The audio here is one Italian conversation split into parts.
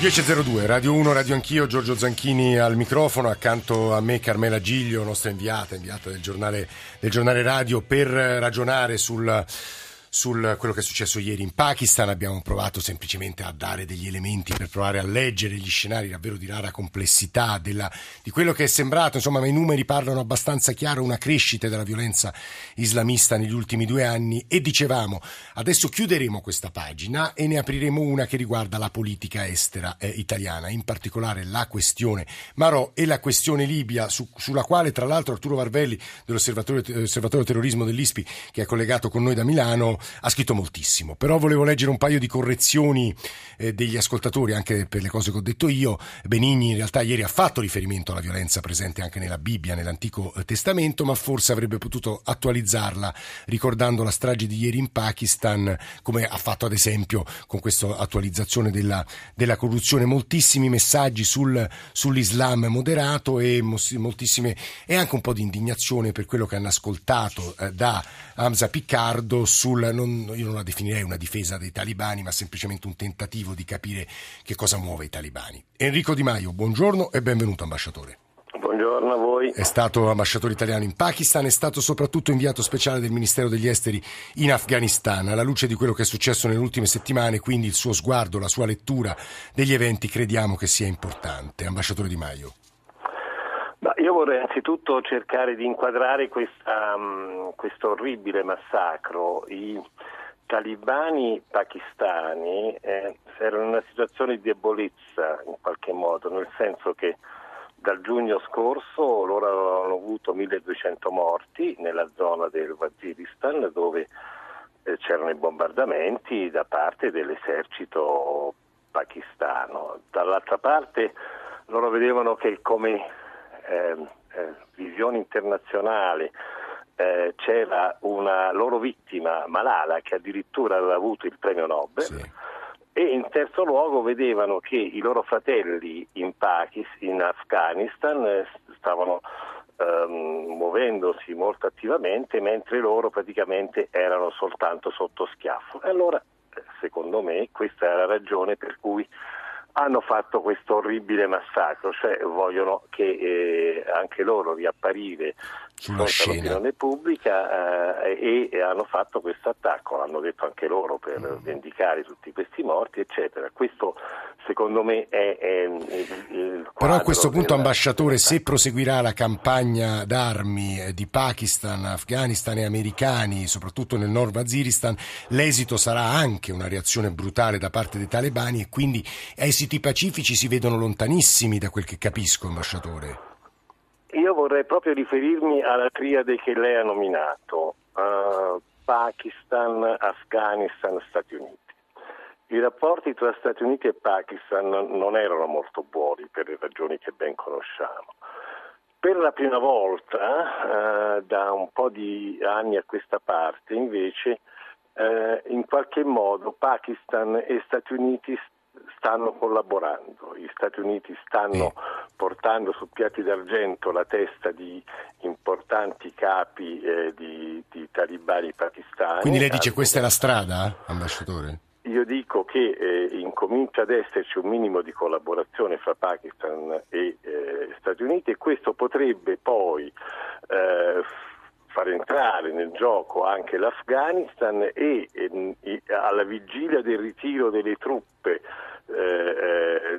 10.02, Radio 1, Radio Anch'io, Giorgio Zanchini al microfono, accanto a me Carmela Giglio, nostra inviata, inviata del giornale, del giornale radio, per ragionare sul sul quello che è successo ieri in Pakistan. Abbiamo provato semplicemente a dare degli elementi per provare a leggere gli scenari davvero di rara complessità della, di quello che è sembrato. Insomma, ma i numeri parlano abbastanza chiaro, una crescita della violenza islamista negli ultimi due anni. E dicevamo, adesso chiuderemo questa pagina e ne apriremo una che riguarda la politica estera eh, italiana, in particolare la questione Marò e la questione Libia, su, sulla quale tra l'altro Arturo Varvelli dell'Osservatorio Terrorismo dell'ISPI, che è collegato con noi da Milano, ha scritto moltissimo, però volevo leggere un paio di correzioni eh, degli ascoltatori anche per le cose che ho detto io. Benigni in realtà ieri ha fatto riferimento alla violenza presente anche nella Bibbia, nell'Antico eh, Testamento, ma forse avrebbe potuto attualizzarla ricordando la strage di ieri in Pakistan, come ha fatto ad esempio con questa attualizzazione della, della corruzione. Moltissimi messaggi sul, sull'Islam moderato e moltissime e anche un po' di indignazione per quello che hanno ascoltato eh, da Hamza Piccardo sul non, io non la definirei una difesa dei talibani, ma semplicemente un tentativo di capire che cosa muove i talibani. Enrico Di Maio, buongiorno e benvenuto ambasciatore. Buongiorno a voi. È stato ambasciatore italiano in Pakistan, è stato soprattutto inviato speciale del Ministero degli Esteri in Afghanistan. Alla luce di quello che è successo nelle ultime settimane, quindi il suo sguardo, la sua lettura degli eventi crediamo che sia importante. Ambasciatore Di Maio. Vorrei anzitutto cercare di inquadrare questa, um, questo orribile massacro. I talibani pakistani eh, erano in una situazione di debolezza in qualche modo, nel senso che dal giugno scorso loro avevano avuto 1200 morti nella zona del Waziristan dove eh, c'erano i bombardamenti da parte dell'esercito pakistano. Dall'altra parte loro vedevano che come visione internazionale eh, c'era una loro vittima, Malala, che addirittura aveva avuto il premio Nobel. Sì. E in terzo luogo vedevano che i loro fratelli in, Pakistan, in Afghanistan eh, stavano ehm, muovendosi molto attivamente, mentre loro praticamente erano soltanto sotto schiaffo. E allora, eh, secondo me, questa è la ragione per cui hanno fatto questo orribile massacro, cioè vogliono che eh, anche loro riapparire sulla l'opinione pubblica eh, e hanno fatto questo attacco, l'hanno detto anche loro per mm. vendicare tutti questi morti, eccetera. Questo secondo me è, è il Però a questo punto, della... ambasciatore, se proseguirà la campagna d'armi eh, di Pakistan, Afghanistan e americani, soprattutto nel nord Waziristan, l'esito sarà anche una reazione brutale da parte dei talebani e quindi esiti pacifici si vedono lontanissimi da quel che capisco, ambasciatore. Io vorrei proprio riferirmi alla triade che lei ha nominato, uh, Pakistan, Afghanistan, Stati Uniti. I rapporti tra Stati Uniti e Pakistan non erano molto buoni per le ragioni che ben conosciamo. Per la prima volta, uh, da un po' di anni a questa parte, invece, uh, in qualche modo Pakistan e Stati Uniti stanno collaborando. Gli Stati Uniti stanno portando su piatti d'argento la testa di importanti capi eh, di, di, talibani pakistani. Quindi lei dice questa è la strada, ambasciatore? Io dico che eh, incomincia ad esserci un minimo di collaborazione fra Pakistan e eh, Stati Uniti e questo potrebbe poi eh, far entrare nel gioco anche l'Afghanistan e, e, e alla vigilia del ritiro delle truppe eh, eh,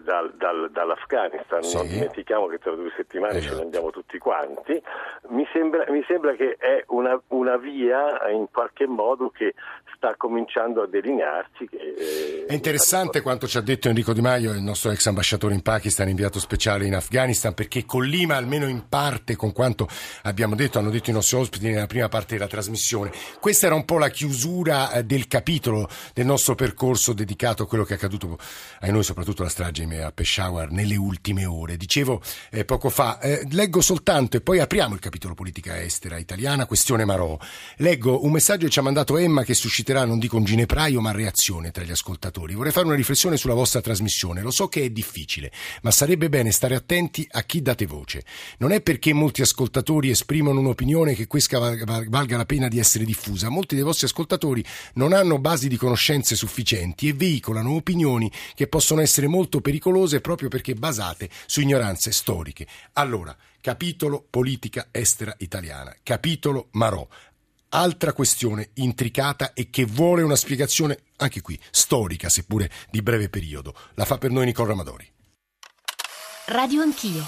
dal, dal, dall'Afghanistan, sì. non dimentichiamo che tra due settimane esatto. ce ne andiamo tutti quanti, mi sembra, mi sembra che è una, una, via in qualche modo che sta cominciando a delinearsi. Che, eh, È interessante quanto ci ha detto Enrico Di Maio, il nostro ex ambasciatore in Pakistan, inviato speciale in Afghanistan, perché collima almeno in parte con quanto abbiamo detto, hanno detto i nostri ospiti nella prima parte della trasmissione. Questa era un po' la chiusura eh, del capitolo del nostro percorso dedicato a quello che è accaduto a noi, soprattutto la strage a Peshawar, nelle ultime ore. Dicevo eh, poco fa, eh, leggo soltanto e poi apriamo il capitolo politica estera italiana, questione Marò. Leggo un messaggio che ci ha mandato Emma che susciterà, non dico un ginepraio, ma reazione tra gli ascoltatori. Vorrei fare una riflessione sulla vostra trasmissione. Lo so che è difficile, ma sarebbe bene stare attenti a chi date voce. Non è perché molti ascoltatori esprimono un'opinione che questa valga la pena di essere diffusa. Molti dei vostri ascoltatori non hanno basi di conoscenze sufficienti e veicolano opinioni che possono essere molto pericolose proprio perché basate su ignoranze storiche. Allora, capitolo politica estera italiana, capitolo Marò. Altra questione intricata e che vuole una spiegazione, anche qui, storica, seppure di breve periodo. La fa per noi Nicola Ramadori. Radio Anch'io.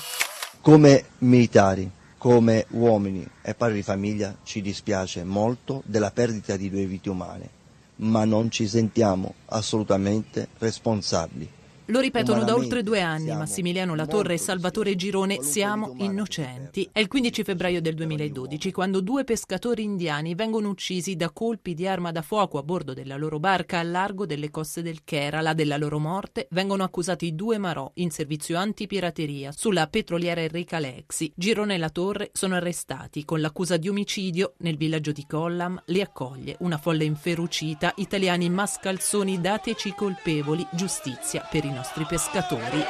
Come militari, come uomini e padri di famiglia ci dispiace molto della perdita di due vite umane, ma non ci sentiamo assolutamente responsabili lo ripetono da oltre due anni Massimiliano Latorre e Salvatore Girone, siamo innocenti. È il 15 febbraio del 2012 quando due pescatori indiani vengono uccisi da colpi di arma da fuoco a bordo della loro barca al largo delle coste del Kerala. Della loro morte vengono accusati due marò in servizio antipirateria sulla petroliera Enrica Lexi. Girone e Latorre sono arrestati con l'accusa di omicidio nel villaggio di Collam. Li accoglie una folla inferocita, italiani mascalzoni dateci colpevoli, giustizia per i nostri pescatori.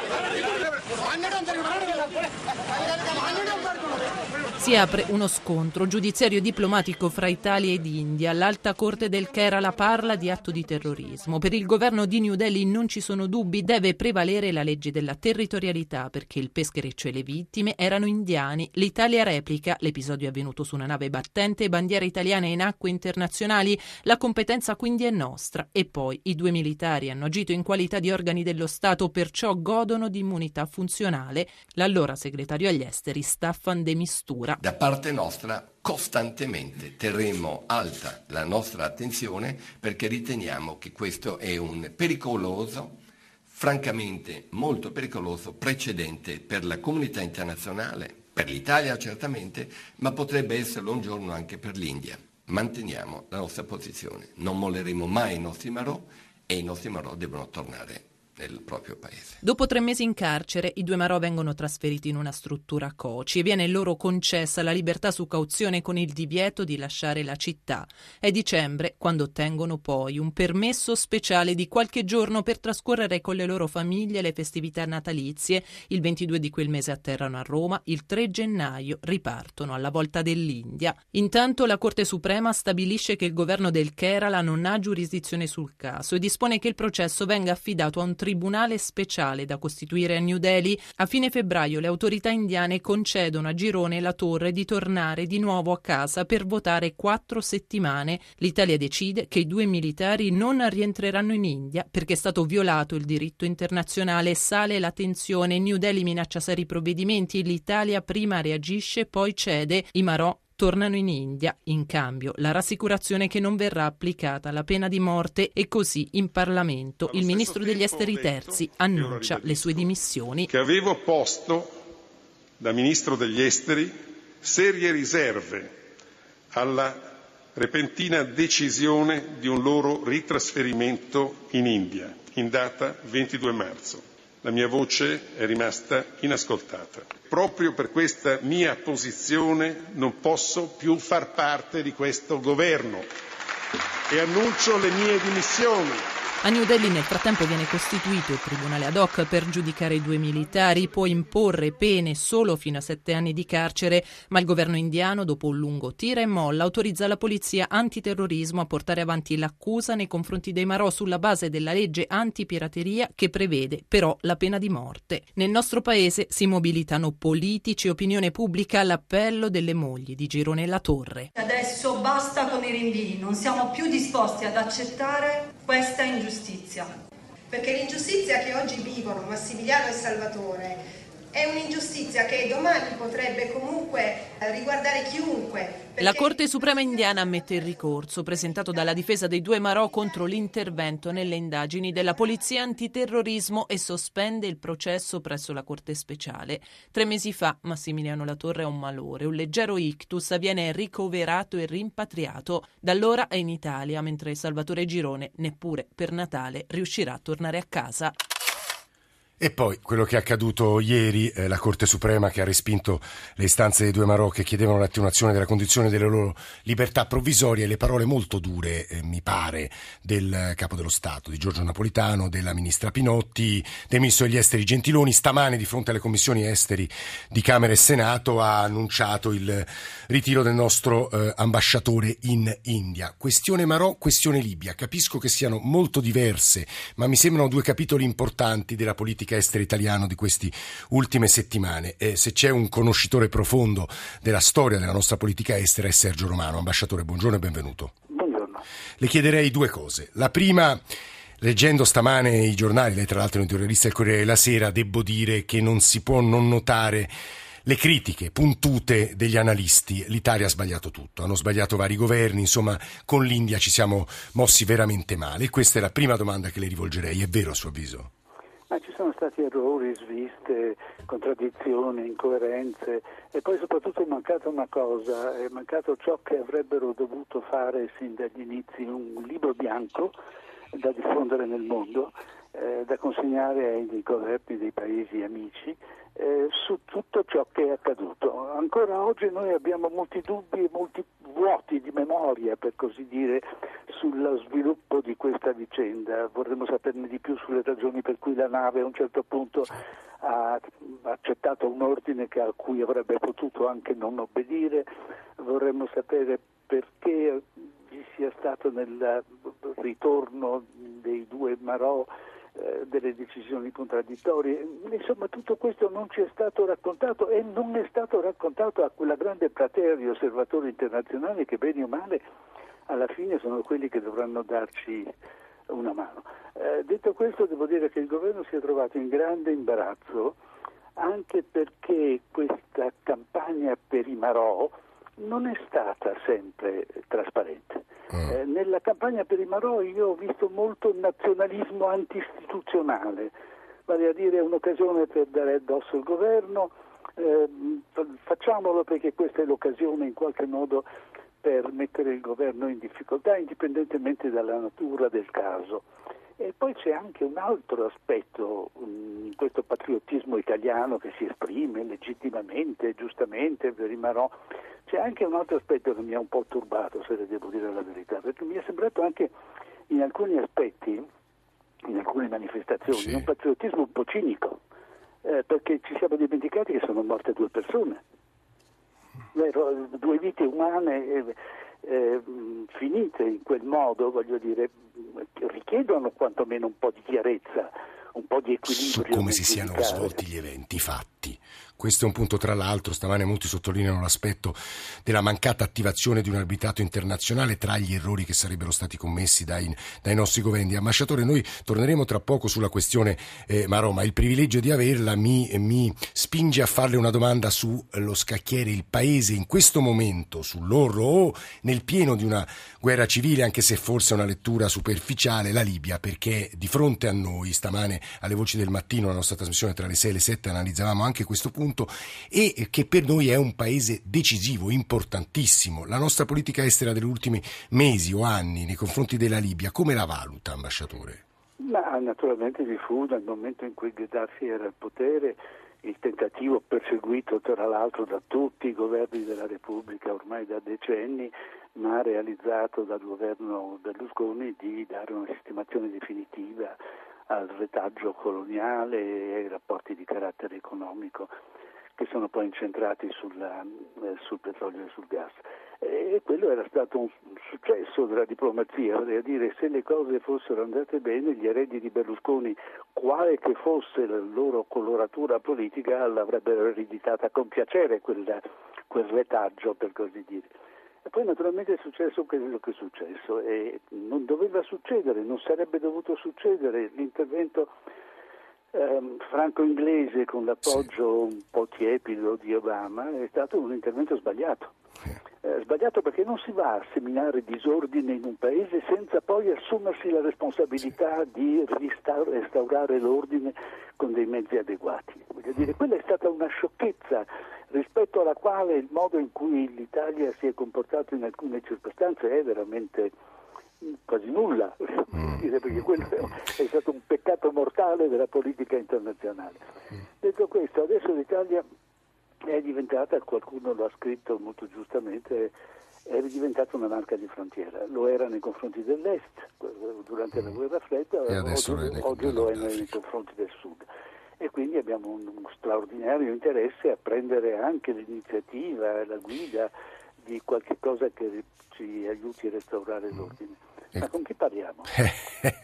Si apre uno scontro giudiziario diplomatico fra Italia ed India. L'alta corte del Kerala parla di atto di terrorismo. Per il governo di New Delhi non ci sono dubbi, deve prevalere la legge della territorialità perché il peschereccio e le vittime erano indiani. L'Italia replica, l'episodio è avvenuto su una nave battente, bandiera italiana in acque internazionali, la competenza quindi è nostra. E poi i due militari hanno agito in qualità di organi dello Stato, perciò godono di immunità funzionale. L'allora segretario agli esteri Staffan De Mistura da parte nostra costantemente terremo alta la nostra attenzione perché riteniamo che questo è un pericoloso, francamente molto pericoloso precedente per la comunità internazionale, per l'Italia certamente, ma potrebbe esserlo un giorno anche per l'India. Manteniamo la nostra posizione, non molleremo mai i nostri marò e i nostri marò devono tornare nel proprio paese. Dopo tre mesi in carcere, i due Marò vengono trasferiti in una struttura COCI e viene loro concessa la libertà su cauzione con il divieto di lasciare la città. È dicembre quando ottengono poi un permesso speciale di qualche giorno per trascorrere con le loro famiglie le festività natalizie. Il 22 di quel mese atterrano a Roma, il 3 gennaio ripartono alla volta dell'India. Intanto la Corte Suprema stabilisce che il governo del Kerala non ha giurisdizione sul caso e dispone che il processo venga affidato a un tribunale tribunale speciale da costituire a New Delhi. A fine febbraio le autorità indiane concedono a Girone la torre di tornare di nuovo a casa per votare quattro settimane. L'Italia decide che i due militari non rientreranno in India perché è stato violato il diritto internazionale. Sale la tensione. New Delhi minaccia seri provvedimenti. L'Italia prima reagisce, poi cede. I Marò tornano in India, in cambio la rassicurazione che non verrà applicata la pena di morte e così in Parlamento il ministro degli esteri terzi annuncia le sue dimissioni. Che avevo posto da ministro degli esteri serie riserve alla repentina decisione di un loro ritrasferimento in India in data 22 marzo. La mia voce è rimasta inascoltata. Proprio per questa mia posizione non posso più far parte di questo governo e annuncio le mie dimissioni. A New Delhi nel frattempo viene costituito il tribunale ad hoc per giudicare i due militari, può imporre pene solo fino a sette anni di carcere, ma il governo indiano, dopo un lungo tira e molla, autorizza la polizia antiterrorismo a portare avanti l'accusa nei confronti dei Marò sulla base della legge antipirateria che prevede però la pena di morte. Nel nostro paese si mobilitano politici e opinione pubblica all'appello delle mogli di Girone La Torre. Adesso basta con i rinvii, non siamo più disposti ad accettare questa ingiustizia. Perché l'ingiustizia che oggi vivono Massimiliano e Salvatore è un'ingiustizia che domani potrebbe comunque riguardare chiunque, La Corte Suprema indiana ammette il ricorso presentato dalla difesa dei due Marò contro l'intervento nelle indagini della polizia antiterrorismo e sospende il processo presso la Corte Speciale. Tre mesi fa Massimiliano Latorre ha un malore, un leggero ictus, viene ricoverato e rimpatriato. Da allora è in Italia, mentre Salvatore Girone neppure per Natale riuscirà a tornare a casa. E poi quello che è accaduto ieri, eh, la Corte Suprema che ha respinto le istanze dei due Marò che chiedevano l'attenuazione della condizione delle loro libertà provvisorie e le parole molto dure, eh, mi pare, del Capo dello Stato, di Giorgio Napolitano, della Ministra Pinotti, del Ministro degli Esteri Gentiloni, stamane di fronte alle commissioni esteri di Camera e Senato ha annunciato il ritiro del nostro eh, ambasciatore in India. Questione Marò, questione Libia. Capisco che siano molto diverse, ma mi sembrano due capitoli importanti della politica politica estera italiano di queste ultime settimane. E se c'è un conoscitore profondo della storia della nostra politica estera è Sergio Romano. Ambasciatore, buongiorno e benvenuto. Buongiorno. Le chiederei due cose. La prima... Leggendo stamane i giornali, lei tra l'altro è un editorialista del Corriere della Sera, devo dire che non si può non notare le critiche puntute degli analisti. L'Italia ha sbagliato tutto, hanno sbagliato vari governi, insomma con l'India ci siamo mossi veramente male. E questa è la prima domanda che le rivolgerei, è vero a suo avviso? Ma ci sono stati errori, sviste, contraddizioni, incoerenze e poi soprattutto è mancata una cosa, è mancato ciò che avrebbero dovuto fare sin dagli inizi, un libro bianco da diffondere nel mondo, eh, da consegnare ai governi dei paesi amici eh, su tutto ciò che è accaduto. Ancora oggi noi abbiamo molti dubbi e molti vuoti di memoria, per così dire, sullo sviluppo di questa vicenda. Vorremmo saperne di più sulle ragioni per cui la nave a un certo punto ha accettato un ordine a cui avrebbe potuto anche non obbedire. Vorremmo sapere perché vi sia stato nel ritorno dei due Marò eh, delle decisioni contraddittorie. Insomma, tutto questo non ci è stato raccontato e non è stato raccontato a quella grande platea di osservatori internazionali che bene o male alla fine sono quelli che dovranno darci una mano. Eh, detto questo, devo dire che il governo si è trovato in grande imbarazzo anche perché questa campagna per i Marò non è stata sempre trasparente. Mm. Eh, nella campagna per i Marò io ho visto molto nazionalismo antistituzionale, vale a dire un'occasione per dare addosso al governo, eh, facciamolo perché questa è l'occasione in qualche modo per mettere il governo in difficoltà indipendentemente dalla natura del caso. E poi c'è anche un altro aspetto in questo patriottismo italiano che si esprime legittimamente, giustamente Marò, c'è anche un altro aspetto che mi ha un po' turbato, se le devo dire la verità, perché mi è sembrato anche in alcuni aspetti, in alcune manifestazioni, sì. un patriottismo un po' cinico, eh, perché ci siamo dimenticati che sono morte due persone, Vero, due vite umane eh, eh, finite in quel modo, voglio dire, richiedono quantomeno un po' di chiarezza un po' di equilibrio. Su come si siano svolti gli eventi, i fatti. Questo è un punto, tra l'altro, stamane molti sottolineano l'aspetto della mancata attivazione di un arbitrato internazionale tra gli errori che sarebbero stati commessi dai, dai nostri governi. Ambasciatore, noi torneremo tra poco sulla questione eh, Maroma. Il privilegio di averla mi, mi spinge a farle una domanda sullo scacchiere. Il paese in questo momento, sull'orlo o nel pieno di una guerra civile, anche se forse è una lettura superficiale, la Libia, perché di fronte a noi, stamane alle voci del mattino, la nostra trasmissione tra le 6 e le 7, analizzavamo anche questo punto e che per noi è un paese decisivo, importantissimo. La nostra politica estera degli ultimi mesi o anni nei confronti della Libia, come la valuta, ambasciatore? Ma naturalmente vi fu nel momento in cui Gheddafi era al potere il tentativo perseguito tra l'altro da tutti i governi della Repubblica ormai da decenni, ma realizzato dal governo Berlusconi di dare una sistemazione definitiva al retaggio coloniale e ai rapporti di carattere economico che sono poi incentrati sulla, eh, sul petrolio e sul gas. E quello era stato un successo della diplomazia, a dire se le cose fossero andate bene, gli eredi di Berlusconi, quale che fosse la loro coloratura politica, l'avrebbero ereditata con piacere quel, quel retaggio, per così dire. E poi naturalmente è successo quello che è successo e non doveva succedere, non sarebbe dovuto succedere. L'intervento ehm, franco-inglese con l'appoggio un po' tiepido di Obama è stato un intervento sbagliato. Eh, sbagliato perché non si va a seminare disordine in un paese senza poi assumersi la responsabilità di rista- restaurare l'ordine con dei mezzi adeguati. Voglio dire, quella è stata una sciocchezza rispetto alla quale il modo in cui l'Italia si è comportata in alcune circostanze è veramente quasi nulla, perché quello è stato un peccato mortale della politica internazionale. Detto questo, adesso l'Italia è diventata, qualcuno lo ha scritto molto giustamente, è diventata una marca di frontiera, lo era nei confronti dell'est durante la guerra fredda, oggi, oggi lo è nei confronti del sud e quindi abbiamo un, un straordinario interesse a prendere anche l'iniziativa, la guida di qualche cosa che ci aiuti a restaurare l'ordine. Ma con chi parliamo?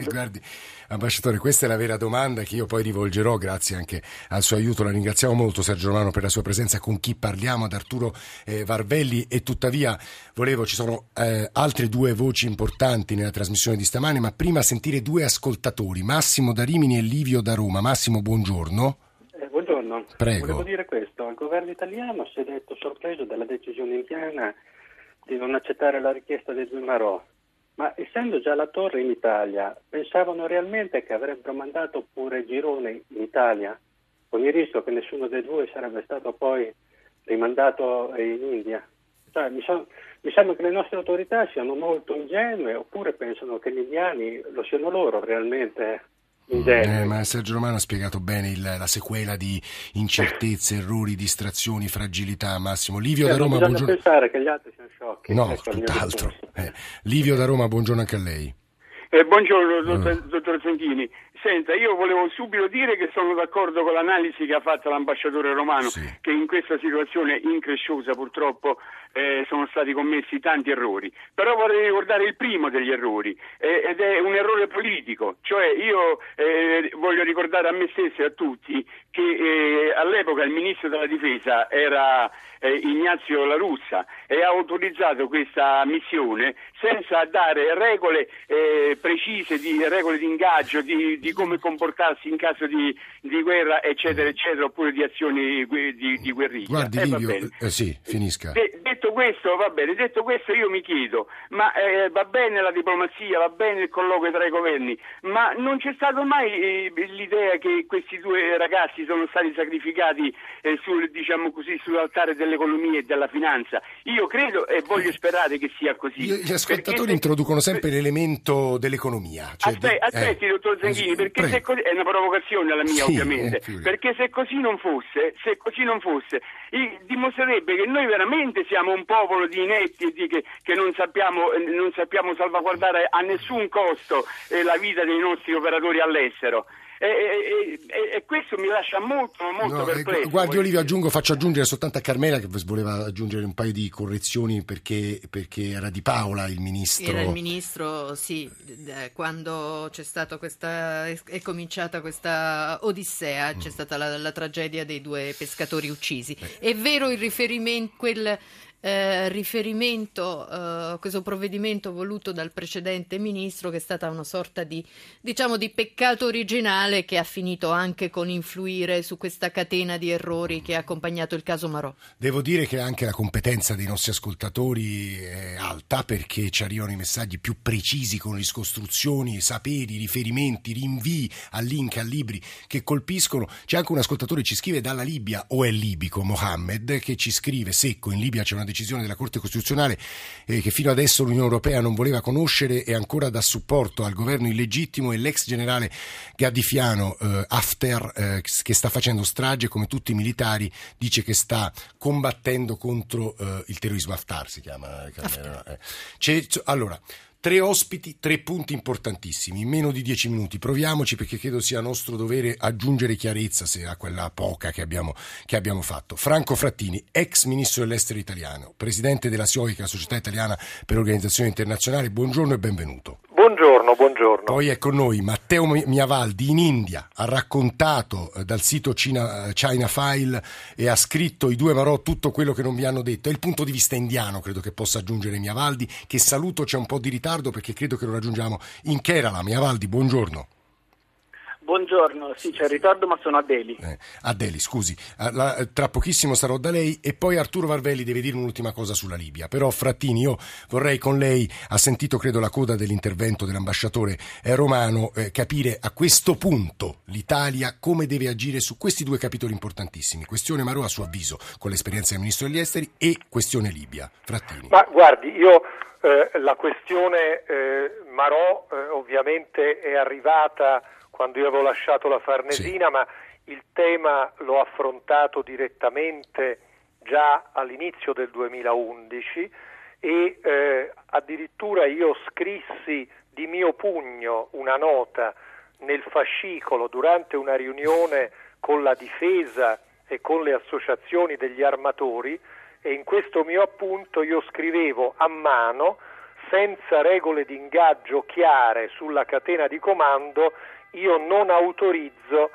Guardi, ambasciatore, questa è la vera domanda che io poi rivolgerò, grazie anche al suo aiuto. La ringraziamo molto Sergio Romano per la sua presenza. Con chi parliamo? Ad Arturo eh, Varvelli e tuttavia volevo, ci sono eh, altre due voci importanti nella trasmissione di stamane, ma prima sentire due ascoltatori, Massimo da Rimini e Livio da Roma. Massimo, buongiorno. Eh, buongiorno. Prego. Volevo dire questo, il governo italiano si è detto sorpreso dalla decisione indiana di non accettare la richiesta dei due Marò. Ma essendo già la torre in Italia, pensavano realmente che avrebbero mandato pure Girone in Italia, con il rischio che nessuno dei due sarebbe stato poi rimandato in India? Cioè, mi, son, mi sembra che le nostre autorità siano molto ingenue, oppure pensano che gli indiani lo siano loro realmente eh, ma Sergio Romano ha spiegato bene il, la sequela di incertezze, errori, distrazioni, fragilità. Massimo Livio cioè, da Roma, buongiorno. buongiorno. pensare che gli altri siano sciocchi. No, Ecco tutt'altro. Eh, Livio da Roma, buongiorno anche a lei. Eh, buongiorno dottor, dottor Zanchini. Senta, io volevo subito dire che sono d'accordo con l'analisi che ha fatto l'ambasciatore romano, che in questa situazione incresciosa purtroppo eh, sono stati commessi tanti errori. Però vorrei ricordare il primo degli errori, eh, ed è un errore politico. Cioè io eh, voglio ricordare a me stesso e a tutti che eh, all'epoca il ministro della difesa era eh, Ignazio La Russa e ha autorizzato questa missione senza dare regole eh, precise, di, regole di ingaggio, di, di come comportarsi in caso di, di, guerra, eccetera, eccetera, oppure di azioni di, di guerriglia. Guardi Eh, Livio, eh, sì, finisca. De- detto questo, va bene, detto questo io mi chiedo, ma eh, va bene la diplomazia, va bene il colloquio tra i governi, ma non c'è stato mai eh, l'idea che questi due ragazzi sono stati sacrificati eh, sul, diciamo così, sull'altare dell'economia e della finanza? Io credo e voglio sperare che sia così. Io- Gli ascoltatori se- introducono sempre l'elemento dell'economia. Cioè Aspe- de- aspetti, eh, dottor Zanchini, perché prego. se così, è una provocazione la mia, Sì, ovviamente. eh, perché se così non fosse, se così non fosse, i- dimostrerebbe che noi veramente siamo un popolo di inetti e di che, che non, sappiamo, non sappiamo salvaguardare a nessun costo eh, la vita dei nostri operatori all'estero. E, e- e- questo mi lascia molto, molto No, perplesso. guardi Olivio, aggiungo, faccio aggiungere soltanto a Carmela che voleva aggiungere un paio di correzioni perché, perché era di Paola il ministro. Era il ministro, sì, quando c'è stata questa, è cominciata questa odissea, c'è stata la, la tragedia dei due pescatori uccisi. È vero il riferimento, quel eh, riferimento, eh, questo provvedimento voluto dal precedente ministro che è stata una sorta di, diciamo, di peccato originale che ha finito anche con influire su questa catena di errori che ha accompagnato il caso Marò. Devo dire che anche la competenza dei nostri ascoltatori è alta perché ci arrivano i messaggi più precisi con riscostruzioni, saperi, riferimenti, rinvii a link, a libri che colpiscono. C'è anche un ascoltatore che ci scrive dalla Libia, o è libico, Mohammed, che ci scrive secco, in Libia c'è una decisione della Corte Costituzionale eh, che fino adesso l'Unione Europea non voleva conoscere e ancora dà supporto al governo illegittimo e l'ex generale gaddifiano eh, Haftar eh, che sta facendo strage come tutti i militari dice che sta combattendo contro eh, il terrorismo Haftar si chiama eh. C'è- allora Tre ospiti, tre punti importantissimi, in meno di dieci minuti. Proviamoci perché credo sia nostro dovere aggiungere chiarezza a quella poca che abbiamo, che abbiamo fatto. Franco Frattini, ex ministro dell'estero italiano, presidente della SIOIC, la Società Italiana per l'Organizzazione Internazionale. Buongiorno e benvenuto. Buongiorno. Poi è con noi Matteo Mi- Miavaldi in India, ha raccontato eh, dal sito Cina, China File e ha scritto i due Marò tutto quello che non vi hanno detto. È il punto di vista indiano, credo che possa aggiungere Miavaldi, che saluto, c'è un po' di ritardo perché credo che lo raggiungiamo in Kerala. Miavaldi, buongiorno. Buongiorno, sì, c'è il ritardo ma sono a Delhi. Eh, a Delhi, scusi. Ah, la, tra pochissimo sarò da lei e poi Arturo Varvelli deve dire un'ultima cosa sulla Libia. Però Frattini, io vorrei con lei, ha sentito credo la coda dell'intervento dell'ambasciatore eh, romano, eh, capire a questo punto l'Italia come deve agire su questi due capitoli importantissimi. Questione Marò a suo avviso con l'esperienza del Ministro degli Esteri e questione Libia. Frattini. Ma guardi, io eh, la questione eh, Marò eh, ovviamente è arrivata quando io avevo lasciato la Farnesina, sì. ma il tema l'ho affrontato direttamente già all'inizio del 2011 e eh, addirittura io scrissi di mio pugno una nota nel fascicolo durante una riunione con la difesa e con le associazioni degli armatori e in questo mio appunto io scrivevo a mano senza regole di ingaggio chiare sulla catena di comando io non autorizzo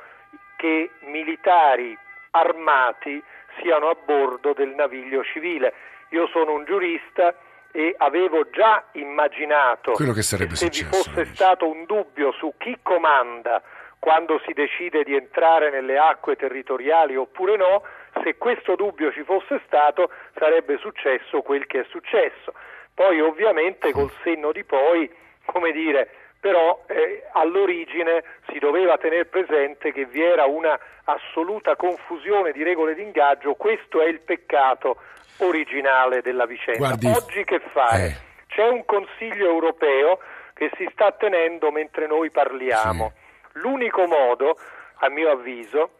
che militari armati siano a bordo del naviglio civile. Io sono un giurista e avevo già immaginato che, che se vi fosse stato un dubbio su chi comanda quando si decide di entrare nelle acque territoriali oppure no, se questo dubbio ci fosse stato sarebbe successo quel che è successo. Poi ovviamente col senno di poi, come dire, però eh, all'origine si doveva tenere presente che vi era una assoluta confusione di regole di ingaggio, questo è il peccato originale della vicenda. Guardi, Oggi che fare? Eh. C'è un Consiglio europeo che si sta tenendo mentre noi parliamo. Sì. L'unico modo, a mio avviso,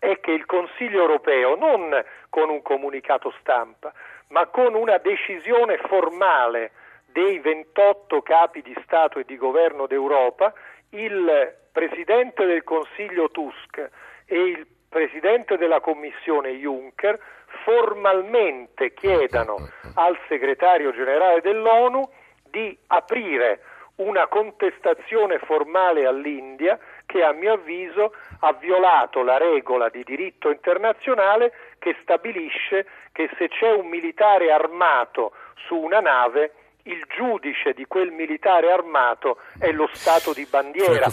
è che il Consiglio europeo, non con un comunicato stampa, ma con una decisione formale, dei 28 capi di Stato e di governo d'Europa, il Presidente del Consiglio Tusk e il Presidente della Commissione Juncker formalmente chiedano al Segretario Generale dell'ONU di aprire una contestazione formale all'India che a mio avviso ha violato la regola di diritto internazionale che stabilisce che se c'è un militare armato su una nave il giudice di quel militare armato è lo Stato di bandiera.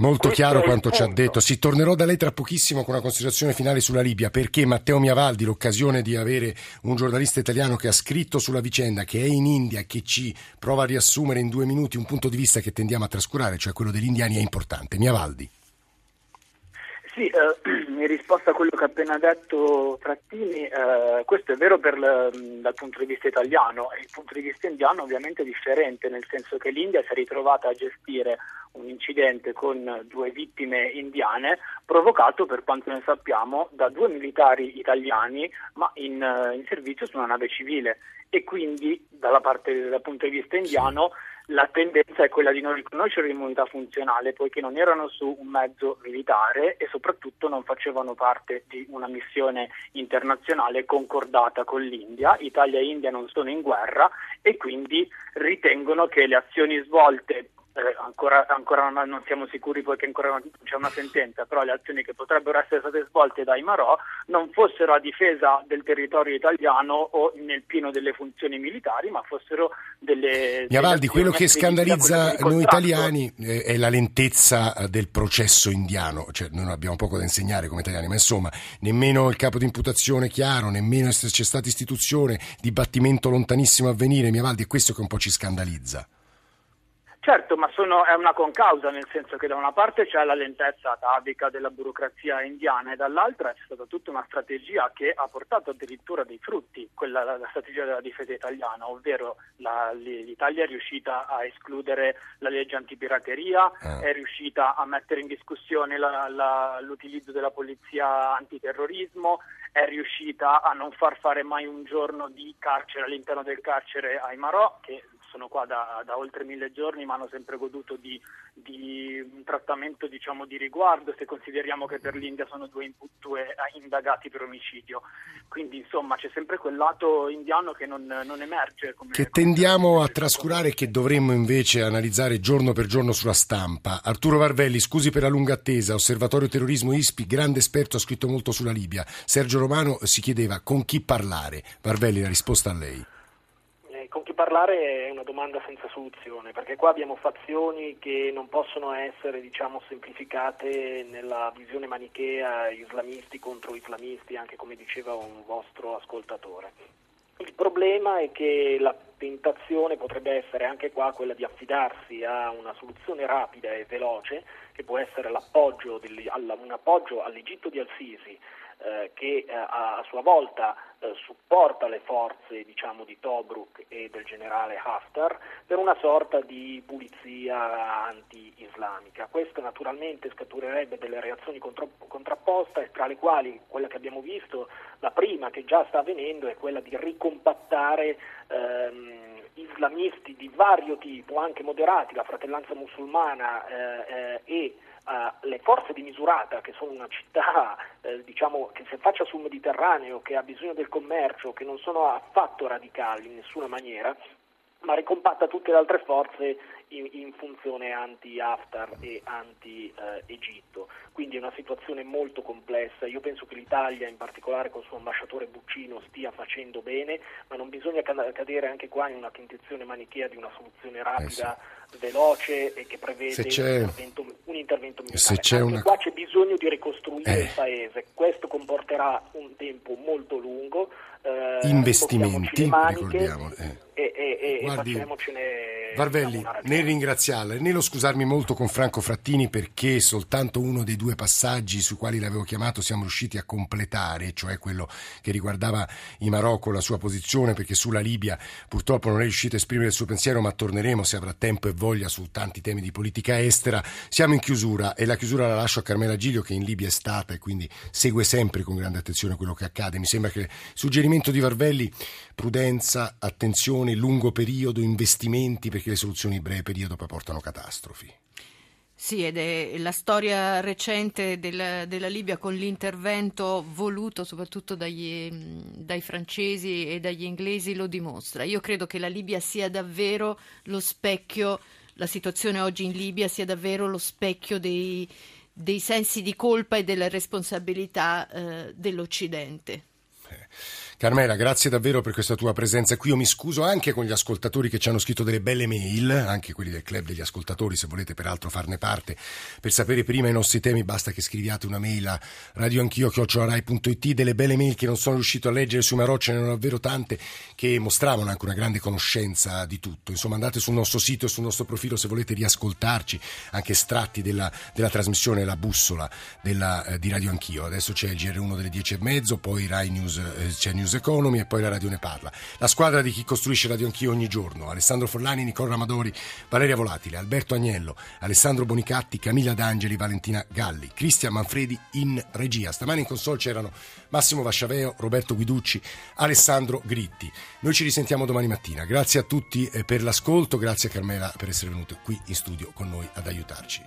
Molto Questo chiaro quanto ci ha detto. Si tornerò da lei tra pochissimo con una considerazione finale sulla Libia, perché Matteo Miavaldi, l'occasione di avere un giornalista italiano che ha scritto sulla vicenda, che è in India, che ci prova a riassumere in due minuti un punto di vista che tendiamo a trascurare, cioè quello degli indiani, è importante. Miavaldi. Sì, eh, in risposta a quello che ha appena detto Frattini, eh, questo è vero per, dal punto di vista italiano. Il punto di vista indiano ovviamente è differente, nel senso che l'India si è ritrovata a gestire un incidente con due vittime indiane provocato, per quanto ne sappiamo, da due militari italiani ma in, in servizio su una nave civile. E quindi parte, dal punto di vista indiano la tendenza è quella di non riconoscere l'immunità funzionale poiché non erano su un mezzo militare e soprattutto non facevano parte di una missione internazionale concordata con l'India. Italia e India non sono in guerra e quindi ritengono che le azioni svolte eh, ancora, ancora, non siamo sicuri poiché ancora non c'è una sentenza, però le azioni che potrebbero essere state svolte dai Marò non fossero a difesa del territorio italiano o nel pieno delle funzioni militari, ma fossero delle... Iavaldi, quello che scandalizza noi italiani eh, è la lentezza eh, del processo indiano, cioè noi abbiamo poco da insegnare come italiani, ma insomma nemmeno il capo di imputazione chiaro, nemmeno c'è stata istituzione, dibattimento lontanissimo a venire, Miavaldi, è questo che un po' ci scandalizza. Certo, ma sono, è una concausa, nel senso che da una parte c'è la lentezza atavica della burocrazia indiana e dall'altra c'è stata tutta una strategia che ha portato addirittura dei frutti, quella la, la strategia della difesa italiana, ovvero la, l'Italia è riuscita a escludere la legge antipirateria, ah. è riuscita a mettere in discussione la, l'utilizzo della polizia antiterrorismo, è riuscita a non far fare mai un giorno di carcere all'interno del carcere ai Marò, che sono qua da, da, oltre mille giorni ma hanno sempre goduto di, di un trattamento diciamo, di riguardo se consideriamo che per l'India sono due, due, indagati per omicidio. Quindi insomma c'è sempre quel lato indiano che non, non emerge. Come, che tendiamo a trascurare e che dovremmo invece analizzare giorno per giorno sulla stampa. Arturo Varvelli, scusi per la lunga attesa, osservatorio terrorismo ISPI, grande esperto, ha scritto molto sulla Libia. Sergio Romano si chiedeva con chi parlare. Varvelli, la risposta a lei parlare è una domanda senza soluzione, perché qua abbiamo fazioni che non possono essere diciamo, semplificate nella visione manichea islamisti contro islamisti, anche come diceva un vostro ascoltatore. Il problema è che la tentazione potrebbe essere anche qua quella di affidarsi a una soluzione rapida e veloce, che può essere degli, un appoggio all'Egitto di Al-Sisi, eh, che eh, a sua volta eh, supporta le forze diciamo, di Tobruk e del generale Haftar per una sorta di pulizia anti-islamica. Questo naturalmente scaturerebbe delle reazioni contro- contrapposte, tra le quali quella che abbiamo visto, la prima che già sta avvenendo è quella di ricompattare ehm, islamisti di vario tipo, anche moderati, la fratellanza musulmana eh, eh, e uh, le forze di Misurata, che sono una città eh, diciamo, che si affaccia sul Mediterraneo, che ha bisogno del commercio, che non sono affatto radicali in nessuna maniera, ma ricompatta tutte le altre forze in, in funzione anti-Haftar e anti-Egitto. Quindi è una situazione molto complessa. Io penso che l'Italia, in particolare col suo ambasciatore Buccino, stia facendo bene, ma non bisogna cadere anche qua in una tentazione manichea di una soluzione rapida. Eh sì veloce e che prevede un intervento, un intervento, militare. Se c'è una... Qua c'è bisogno di ricostruire eh. il paese, questo comporterà un tempo molto lungo. Eh, Investimenti, ricordiamo. Eh. E, e, e Guardi, facciamocene Varvelli, ringraziarla e nello scusarmi molto con Franco Frattini perché soltanto uno dei due passaggi sui quali l'avevo chiamato siamo riusciti a completare, cioè quello che riguardava i Marocco, la sua posizione, perché sulla Libia purtroppo non è riuscito a esprimere il suo pensiero, ma torneremo se avrà tempo e voglia su tanti temi di politica estera. Siamo in chiusura e la chiusura la lascio a Carmela Giglio che in Libia è stata e quindi segue sempre con grande attenzione quello che accade. Mi sembra che il suggerimento di Varvelli, prudenza, attenzione, lungo periodo, investimenti, perché le soluzioni di breve periodo poi portano catastrofi. Sì, ed è la storia recente della, della Libia con l'intervento voluto soprattutto dagli, dai francesi e dagli inglesi lo dimostra. Io credo che la Libia sia davvero lo specchio, la situazione oggi in Libia sia davvero lo specchio dei, dei sensi di colpa e della responsabilità eh, dell'Occidente. Eh. Carmela, grazie davvero per questa tua presenza qui. Io mi scuso anche con gli ascoltatori che ci hanno scritto delle belle mail, anche quelli del club degli ascoltatori, se volete peraltro farne parte. Per sapere prima i nostri temi basta che scriviate una mail a radioanchio.it, delle belle mail che non sono riuscito a leggere sui Marò, ce ne erano davvero tante che mostravano anche una grande conoscenza di tutto. Insomma, andate sul nostro sito e sul nostro profilo se volete riascoltarci anche estratti della, della trasmissione La Bussola della, eh, di Radio Anch'io. Adesso c'è il GR1 delle 10 e mezzo, poi Rai News, eh, c'è News News Economy e poi la radio ne parla. La squadra di chi costruisce Radio Anch'io ogni giorno, Alessandro Forlani, Nicola Ramadori, Valeria Volatile, Alberto Agnello, Alessandro Bonicatti, Camilla D'Angeli, Valentina Galli, Cristian Manfredi in regia. Stamani in console c'erano Massimo Vasciaveo, Roberto Guiducci, Alessandro Gritti. Noi ci risentiamo domani mattina. Grazie a tutti eh, per l'ascolto, grazie a Carmela per essere venuto qui in studio con noi ad aiutarci.